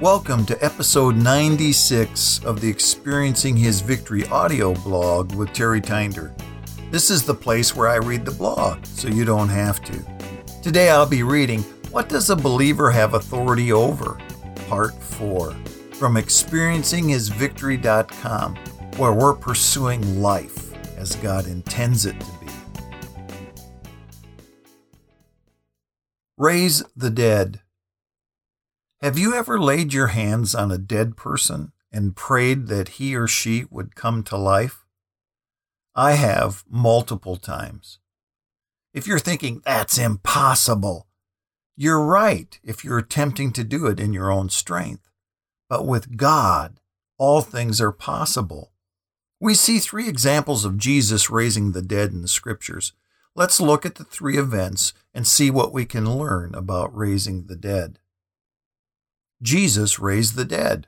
Welcome to episode 96 of the Experiencing His Victory audio blog with Terry Tinder. This is the place where I read the blog, so you don't have to. Today I'll be reading What Does a Believer Have Authority Over? Part 4 from experiencinghisvictory.com, where we're pursuing life as God intends it to be. Raise the dead. Have you ever laid your hands on a dead person and prayed that he or she would come to life? I have multiple times. If you're thinking that's impossible, you're right if you're attempting to do it in your own strength. But with God, all things are possible. We see three examples of Jesus raising the dead in the scriptures. Let's look at the three events and see what we can learn about raising the dead. Jesus raised the dead,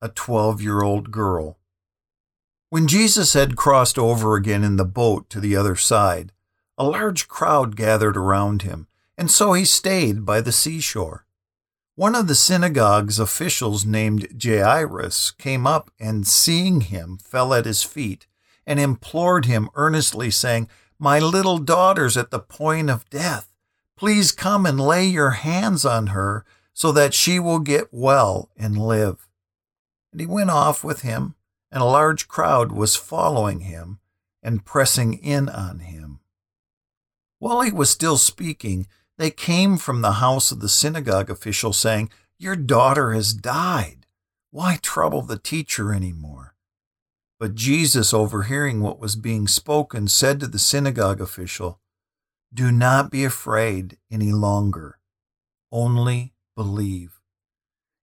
a 12 year old girl. When Jesus had crossed over again in the boat to the other side, a large crowd gathered around him, and so he stayed by the seashore. One of the synagogue's officials named Jairus came up and, seeing him, fell at his feet and implored him earnestly, saying, My little daughter's at the point of death. Please come and lay your hands on her so that she will get well and live. And he went off with him, and a large crowd was following him and pressing in on him. While he was still speaking, they came from the house of the synagogue official saying, Your daughter has died. Why trouble the teacher any more? But Jesus, overhearing what was being spoken, said to the synagogue official, Do not be afraid any longer, only believe.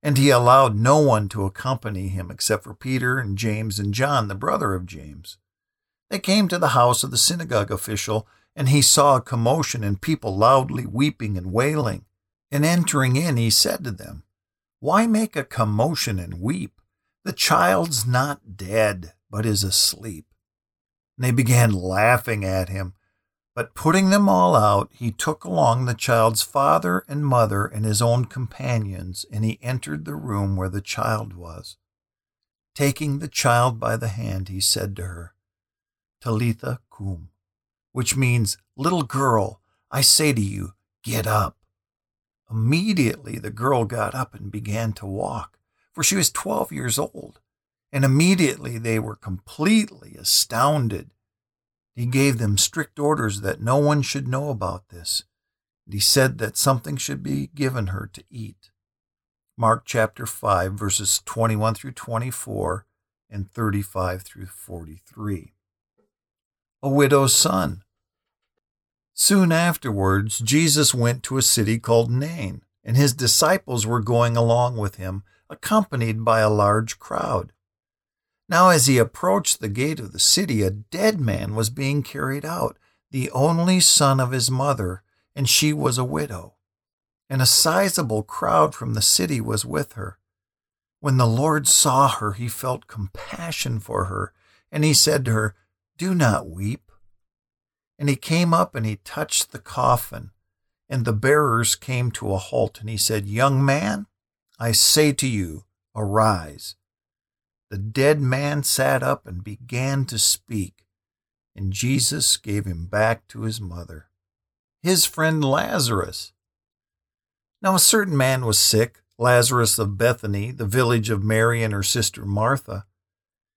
And he allowed no one to accompany him except for Peter and James and John, the brother of James. They came to the house of the synagogue official, and he saw a commotion and people loudly weeping and wailing. And entering in, he said to them, Why make a commotion and weep? The child's not dead, but is asleep. And they began laughing at him. But putting them all out, he took along the child's father and mother and his own companions, and he entered the room where the child was. Taking the child by the hand, he said to her, Talitha cum, which means, Little girl, I say to you, get up. Immediately the girl got up and began to walk, for she was twelve years old. And immediately they were completely astounded he gave them strict orders that no one should know about this. And he said that something should be given her to eat. Mark chapter 5, verses 21 through 24 and 35 through 43. A widow's son. Soon afterwards, Jesus went to a city called Nain, and his disciples were going along with him, accompanied by a large crowd. Now, as he approached the gate of the city, a dead man was being carried out, the only son of his mother, and she was a widow. And a sizable crowd from the city was with her. When the Lord saw her, he felt compassion for her, and he said to her, Do not weep. And he came up and he touched the coffin, and the bearers came to a halt, and he said, Young man, I say to you, arise. The dead man sat up and began to speak, and Jesus gave him back to his mother. His friend Lazarus. Now a certain man was sick, Lazarus of Bethany, the village of Mary and her sister Martha.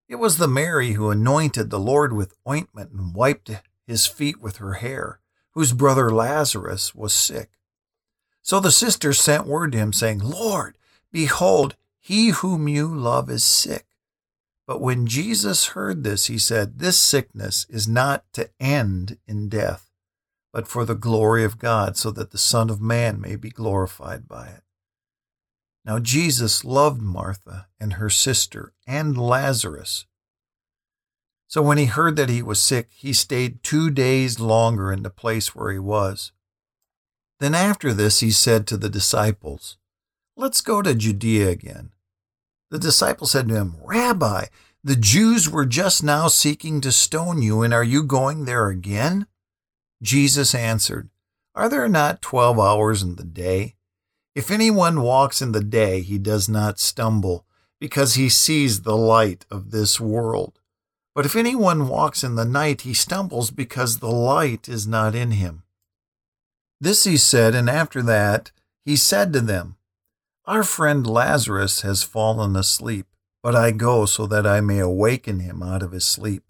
It was the Mary who anointed the Lord with ointment and wiped his feet with her hair, whose brother Lazarus was sick. So the sisters sent word to him, saying, Lord, behold, he whom you love is sick. But when Jesus heard this, he said, This sickness is not to end in death, but for the glory of God, so that the Son of Man may be glorified by it. Now Jesus loved Martha and her sister and Lazarus. So when he heard that he was sick, he stayed two days longer in the place where he was. Then after this, he said to the disciples, Let's go to Judea again. The disciples said to him, Rabbi, the Jews were just now seeking to stone you, and are you going there again? Jesus answered, Are there not twelve hours in the day? If anyone walks in the day, he does not stumble, because he sees the light of this world. But if anyone walks in the night, he stumbles because the light is not in him. This he said, and after that he said to them, Our friend Lazarus has fallen asleep, but I go so that I may awaken him out of his sleep.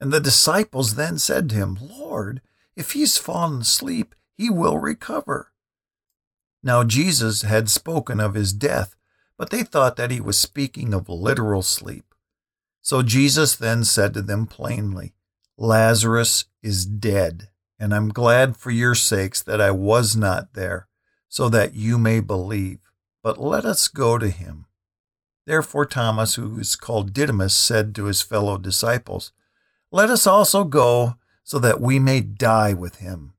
And the disciples then said to him, Lord, if he's fallen asleep, he will recover. Now Jesus had spoken of his death, but they thought that he was speaking of literal sleep. So Jesus then said to them plainly, Lazarus is dead, and I'm glad for your sakes that I was not there, so that you may believe. But let us go to him. Therefore Thomas, who is called Didymus, said to his fellow disciples, Let us also go, so that we may die with him.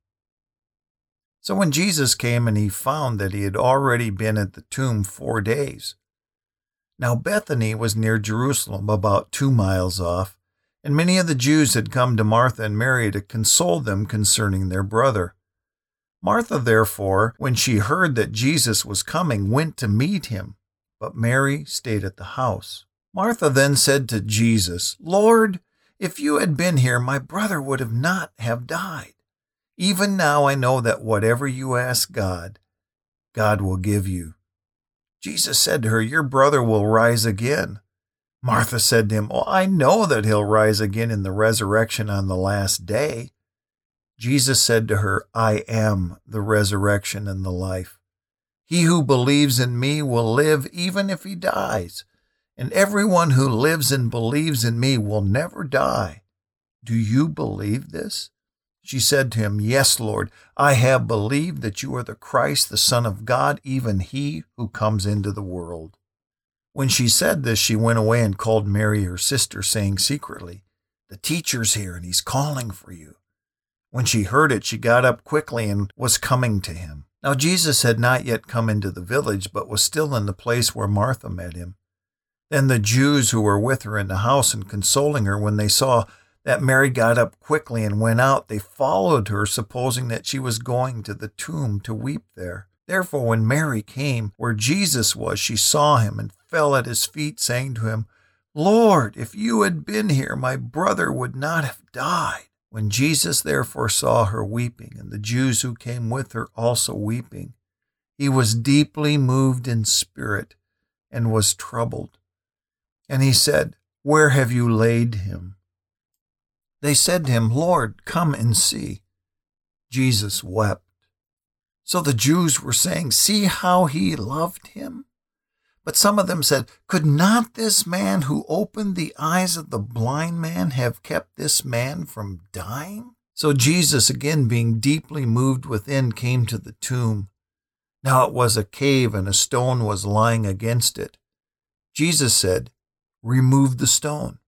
So when Jesus came and he found that he had already been at the tomb four days. Now Bethany was near Jerusalem, about two miles off, and many of the Jews had come to Martha and Mary to console them concerning their brother. Martha, therefore, when she heard that Jesus was coming, went to meet him, but Mary stayed at the house. Martha then said to Jesus, Lord, if you had been here, my brother would have not have died. Even now I know that whatever you ask God, God will give you. Jesus said to her, Your brother will rise again. Martha said to him, Oh, I know that he'll rise again in the resurrection on the last day. Jesus said to her, I am the resurrection and the life. He who believes in me will live even if he dies, and everyone who lives and believes in me will never die. Do you believe this? She said to him, Yes, Lord, I have believed that you are the Christ, the Son of God, even he who comes into the world. When she said this, she went away and called Mary, her sister, saying secretly, The teacher's here, and he's calling for you. When she heard it, she got up quickly and was coming to him. Now Jesus had not yet come into the village, but was still in the place where Martha met him. Then the Jews who were with her in the house and consoling her, when they saw that Mary got up quickly and went out. They followed her, supposing that she was going to the tomb to weep there. Therefore, when Mary came where Jesus was, she saw him and fell at his feet, saying to him, Lord, if you had been here, my brother would not have died. When Jesus therefore saw her weeping, and the Jews who came with her also weeping, he was deeply moved in spirit and was troubled. And he said, Where have you laid him? They said to him, Lord, come and see. Jesus wept. So the Jews were saying, See how he loved him? But some of them said, Could not this man who opened the eyes of the blind man have kept this man from dying? So Jesus, again being deeply moved within, came to the tomb. Now it was a cave, and a stone was lying against it. Jesus said, Remove the stone.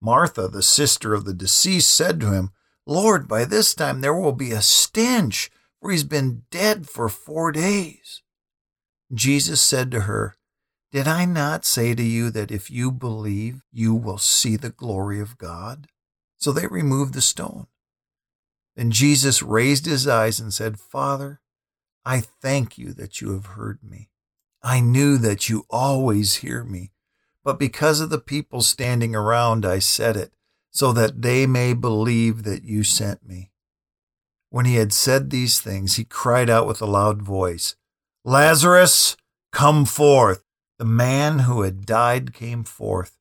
Martha, the sister of the deceased, said to him, Lord, by this time there will be a stench, for he's been dead for four days. Jesus said to her, Did I not say to you that if you believe, you will see the glory of God? So they removed the stone. Then Jesus raised his eyes and said, Father, I thank you that you have heard me. I knew that you always hear me but because of the people standing around, I said it, so that they may believe that you sent me. When he had said these things, he cried out with a loud voice, Lazarus, come forth. The man who had died came forth,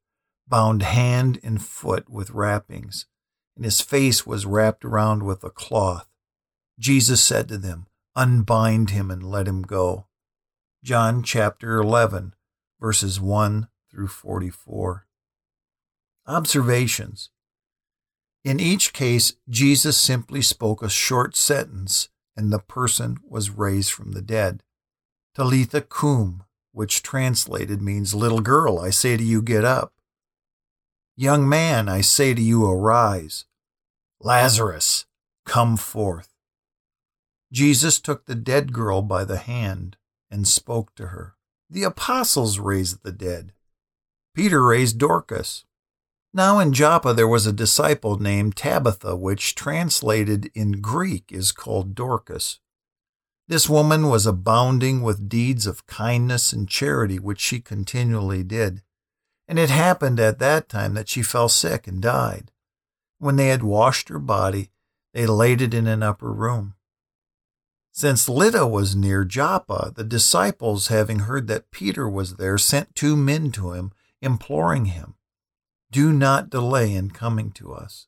bound hand and foot with wrappings, and his face was wrapped around with a cloth. Jesus said to them, Unbind him and let him go. John chapter 11, verses 1 through 44. Observations. In each case, Jesus simply spoke a short sentence and the person was raised from the dead. Talitha cum, which translated means little girl, I say to you, get up. Young man, I say to you, arise. Lazarus, come forth. Jesus took the dead girl by the hand and spoke to her. The apostles raised the dead. Peter raised Dorcas. Now in Joppa there was a disciple named Tabitha, which translated in Greek is called Dorcas. This woman was abounding with deeds of kindness and charity, which she continually did. And it happened at that time that she fell sick and died. When they had washed her body, they laid it in an upper room. Since Lydda was near Joppa, the disciples, having heard that Peter was there, sent two men to him, imploring him, Do not delay in coming to us.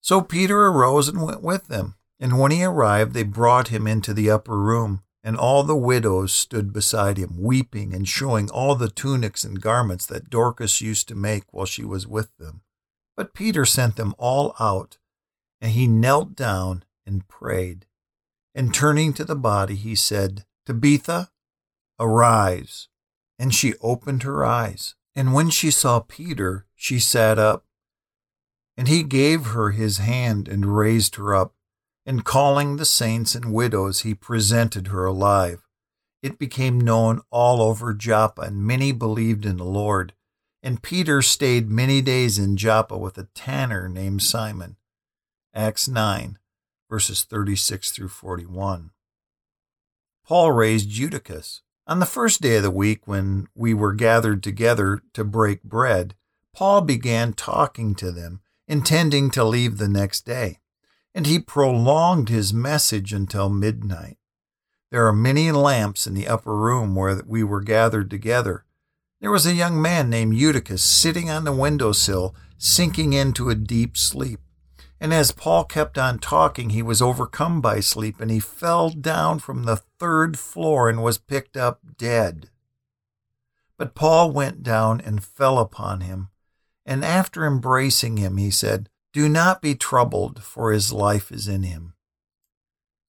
So Peter arose and went with them. And when he arrived, they brought him into the upper room, and all the widows stood beside him, weeping and showing all the tunics and garments that Dorcas used to make while she was with them. But Peter sent them all out, and he knelt down and prayed. And turning to the body, he said, Tabitha, arise. And she opened her eyes. And when she saw Peter, she sat up. And he gave her his hand and raised her up and calling the saints and widows, he presented her alive. It became known all over Joppa, and many believed in the Lord. And Peter stayed many days in Joppa with a tanner named Simon. Acts 9, verses 36 through 41. Paul raised Eutychus. On the first day of the week, when we were gathered together to break bread, Paul began talking to them, intending to leave the next day and he prolonged his message until midnight. There are many lamps in the upper room where we were gathered together. There was a young man named Eutychus sitting on the window sill, sinking into a deep sleep. And as Paul kept on talking, he was overcome by sleep, and he fell down from the third floor and was picked up dead. But Paul went down and fell upon him, and after embracing him, he said, do not be troubled, for his life is in him.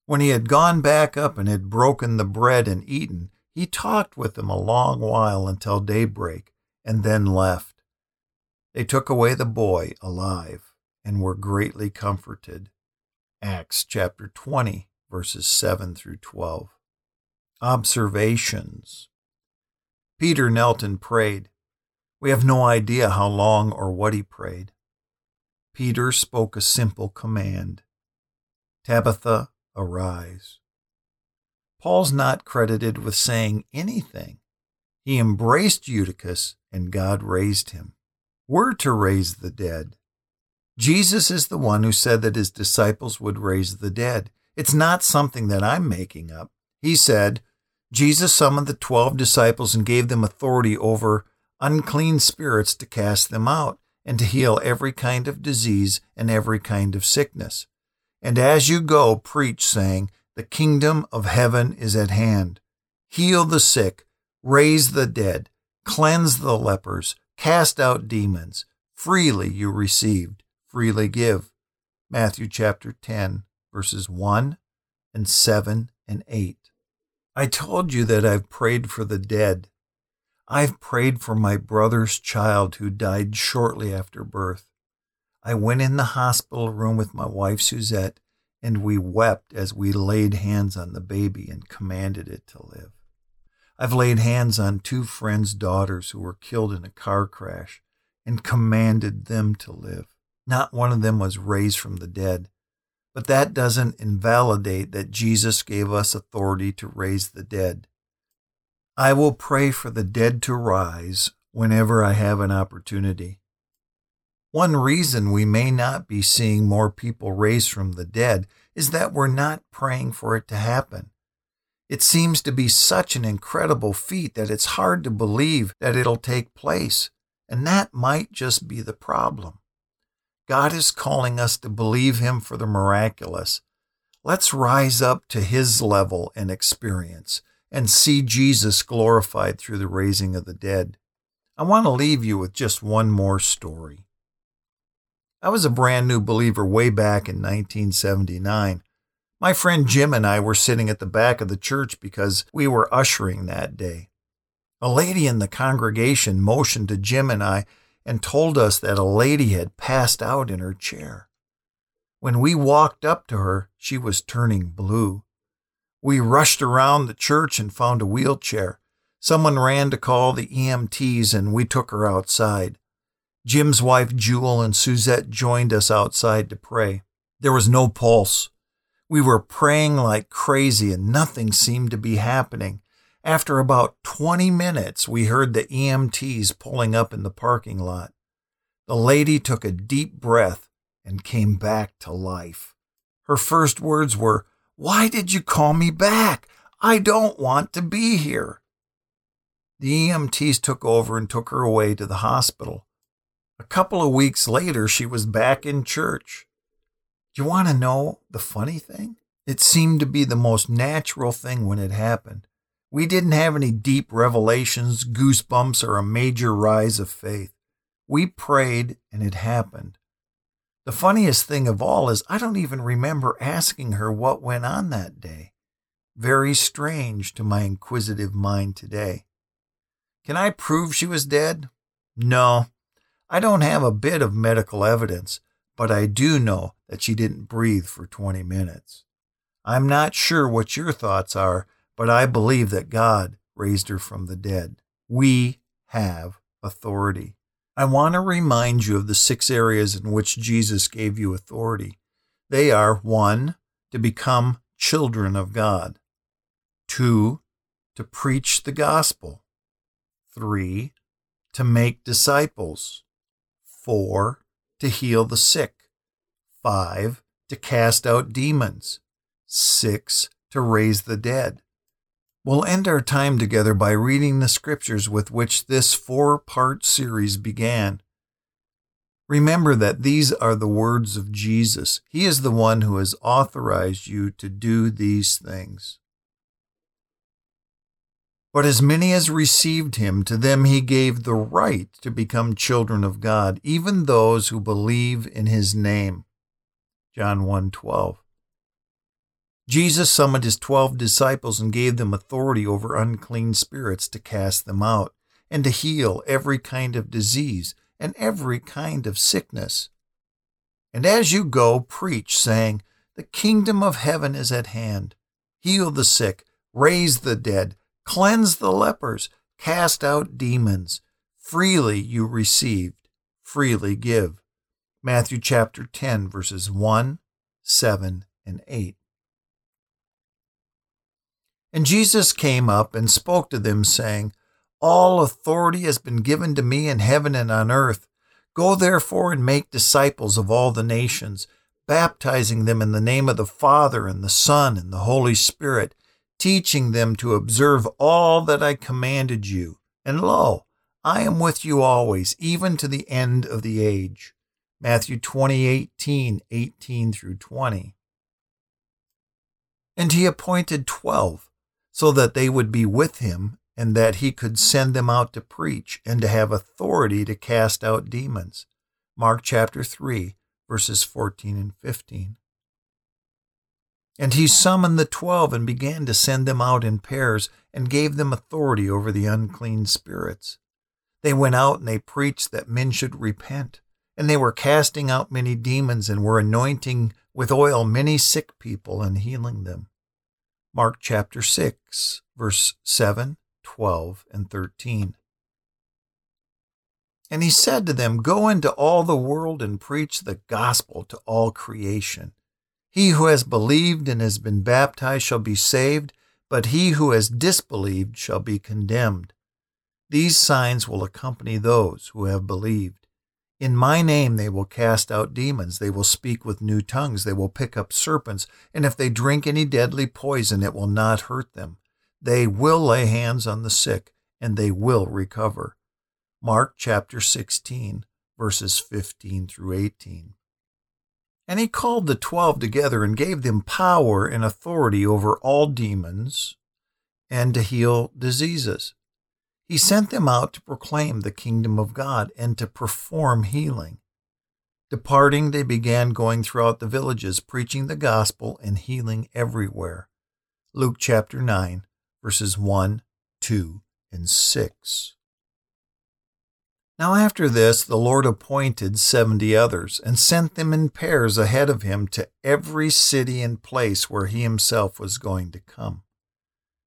When he had gone back up and had broken the bread and eaten, he talked with them a long while until daybreak, and then left. They took away the boy alive and were greatly comforted. Acts chapter 20, verses 7 through 12. Observations Peter knelt and prayed. We have no idea how long or what he prayed. Peter spoke a simple command Tabitha, arise. Paul's not credited with saying anything. He embraced Eutychus, and God raised him. We're to raise the dead. Jesus is the one who said that his disciples would raise the dead. It's not something that I'm making up. He said, Jesus summoned the twelve disciples and gave them authority over unclean spirits to cast them out and to heal every kind of disease and every kind of sickness. And as you go, preach, saying, The kingdom of heaven is at hand. Heal the sick, raise the dead, cleanse the lepers, cast out demons. Freely you received, freely give. Matthew chapter 10, verses 1 and 7 and 8. I told you that I've prayed for the dead. I've prayed for my brother's child who died shortly after birth. I went in the hospital room with my wife Suzette, and we wept as we laid hands on the baby and commanded it to live. I've laid hands on two friends' daughters who were killed in a car crash and commanded them to live. Not one of them was raised from the dead, but that doesn't invalidate that Jesus gave us authority to raise the dead. I will pray for the dead to rise whenever I have an opportunity. One reason we may not be seeing more people raised from the dead is that we're not praying for it to happen. It seems to be such an incredible feat that it's hard to believe that it'll take place, and that might just be the problem. God is calling us to believe Him for the miraculous. Let's rise up to His level and experience and see Jesus glorified through the raising of the dead. I want to leave you with just one more story. I was a brand new believer way back in 1979. My friend Jim and I were sitting at the back of the church because we were ushering that day. A lady in the congregation motioned to Jim and I and told us that a lady had passed out in her chair. When we walked up to her, she was turning blue. We rushed around the church and found a wheelchair. Someone ran to call the EMTs and we took her outside. Jim's wife Jewel and Suzette joined us outside to pray. There was no pulse. We were praying like crazy and nothing seemed to be happening. After about 20 minutes, we heard the EMTs pulling up in the parking lot. The lady took a deep breath and came back to life. Her first words were, Why did you call me back? I don't want to be here. The EMTs took over and took her away to the hospital. A couple of weeks later, she was back in church. Do you want to know the funny thing? It seemed to be the most natural thing when it happened. We didn't have any deep revelations, goosebumps, or a major rise of faith. We prayed and it happened. The funniest thing of all is I don't even remember asking her what went on that day. Very strange to my inquisitive mind today. Can I prove she was dead? No. I don't have a bit of medical evidence, but I do know that she didn't breathe for 20 minutes. I'm not sure what your thoughts are, but I believe that God raised her from the dead. We have authority. I want to remind you of the six areas in which Jesus gave you authority. They are one, to become children of God, two, to preach the gospel, three, to make disciples, four, to heal the sick, five, to cast out demons, six, to raise the dead, We'll end our time together by reading the scriptures with which this four part series began. Remember that these are the words of Jesus. He is the one who has authorized you to do these things. But as many as received him, to them he gave the right to become children of God, even those who believe in his name. John 1 12. Jesus summoned his twelve disciples and gave them authority over unclean spirits to cast them out and to heal every kind of disease and every kind of sickness. And as you go, preach, saying, The kingdom of heaven is at hand. Heal the sick, raise the dead, cleanse the lepers, cast out demons. Freely you received, freely give. Matthew chapter 10, verses 1, 7, and 8. And Jesus came up and spoke to them, saying, All authority has been given to me in heaven and on earth. Go therefore and make disciples of all the nations, baptizing them in the name of the Father and the Son and the Holy Spirit, teaching them to observe all that I commanded you. And lo, I am with you always, even to the end of the age. Matthew 20, 18, 18 through 20. And he appointed twelve so that they would be with him and that he could send them out to preach and to have authority to cast out demons. Mark chapter 3, verses 14 and 15. And he summoned the twelve and began to send them out in pairs and gave them authority over the unclean spirits. They went out and they preached that men should repent. And they were casting out many demons and were anointing with oil many sick people and healing them. Mark chapter 6, verse 7, 12, and 13. And he said to them, Go into all the world and preach the gospel to all creation. He who has believed and has been baptized shall be saved, but he who has disbelieved shall be condemned. These signs will accompany those who have believed. In my name they will cast out demons, they will speak with new tongues, they will pick up serpents, and if they drink any deadly poison, it will not hurt them. They will lay hands on the sick, and they will recover. Mark chapter 16, verses 15 through 18. And he called the twelve together and gave them power and authority over all demons and to heal diseases. He sent them out to proclaim the kingdom of God and to perform healing. Departing, they began going throughout the villages, preaching the gospel and healing everywhere. Luke chapter 9, verses 1, 2, and 6. Now, after this, the Lord appointed seventy others and sent them in pairs ahead of him to every city and place where he himself was going to come.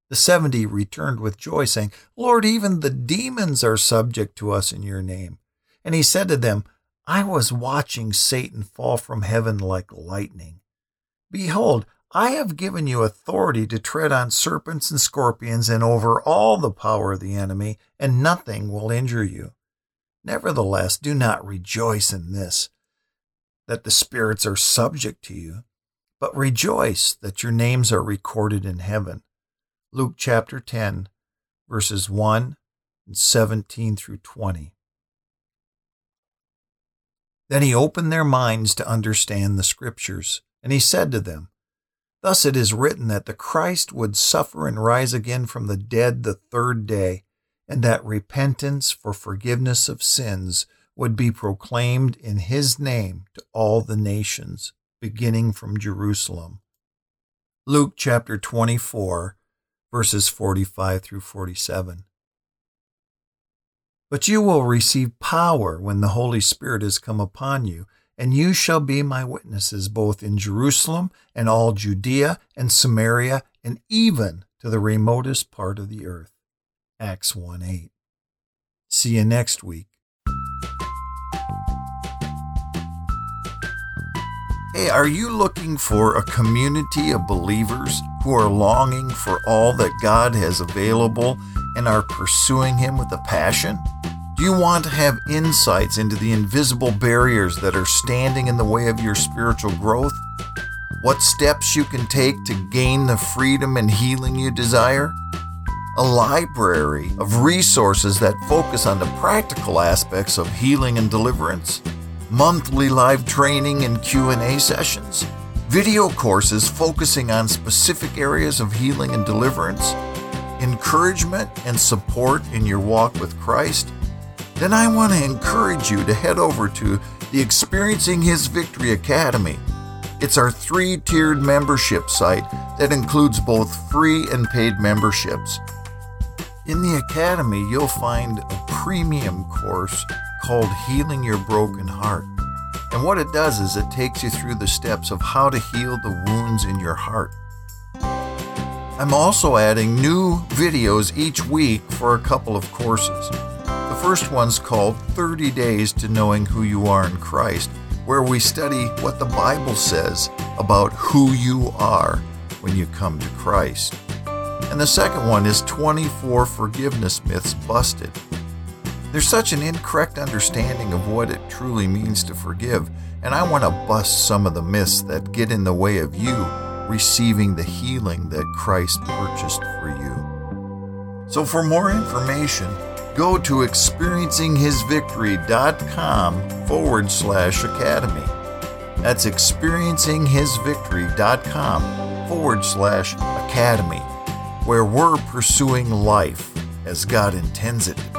The seventy returned with joy, saying, Lord, even the demons are subject to us in your name. And he said to them, I was watching Satan fall from heaven like lightning. Behold, I have given you authority to tread on serpents and scorpions and over all the power of the enemy, and nothing will injure you. Nevertheless, do not rejoice in this, that the spirits are subject to you, but rejoice that your names are recorded in heaven. Luke chapter 10, verses 1 and 17 through 20. Then he opened their minds to understand the Scriptures, and he said to them, Thus it is written that the Christ would suffer and rise again from the dead the third day, and that repentance for forgiveness of sins would be proclaimed in his name to all the nations, beginning from Jerusalem. Luke chapter 24, verses 45 through 47. But you will receive power when the Holy Spirit has come upon you, and you shall be my witnesses both in Jerusalem and all Judea and Samaria and even to the remotest part of the earth. Acts 1 8. See you next week. Hey, are you looking for a community of believers who are longing for all that God has available and are pursuing Him with a passion? Do you want to have insights into the invisible barriers that are standing in the way of your spiritual growth? What steps you can take to gain the freedom and healing you desire? A library of resources that focus on the practical aspects of healing and deliverance? Monthly live training and Q&A sessions? Video courses focusing on specific areas of healing and deliverance? Encouragement and support in your walk with Christ? then I want to encourage you to head over to the Experiencing His Victory Academy. It's our three tiered membership site that includes both free and paid memberships. In the Academy, you'll find a premium course called Healing Your Broken Heart. And what it does is it takes you through the steps of how to heal the wounds in your heart. I'm also adding new videos each week for a couple of courses. The first one's called 30 Days to Knowing Who You Are in Christ, where we study what the Bible says about who you are when you come to Christ. And the second one is 24 Forgiveness Myths Busted. There's such an incorrect understanding of what it truly means to forgive, and I want to bust some of the myths that get in the way of you receiving the healing that Christ purchased for you. So, for more information, go to experiencinghisvictory.com forward slash academy. That's experiencinghisvictory.com forward slash academy, where we're pursuing life as God intends it to be.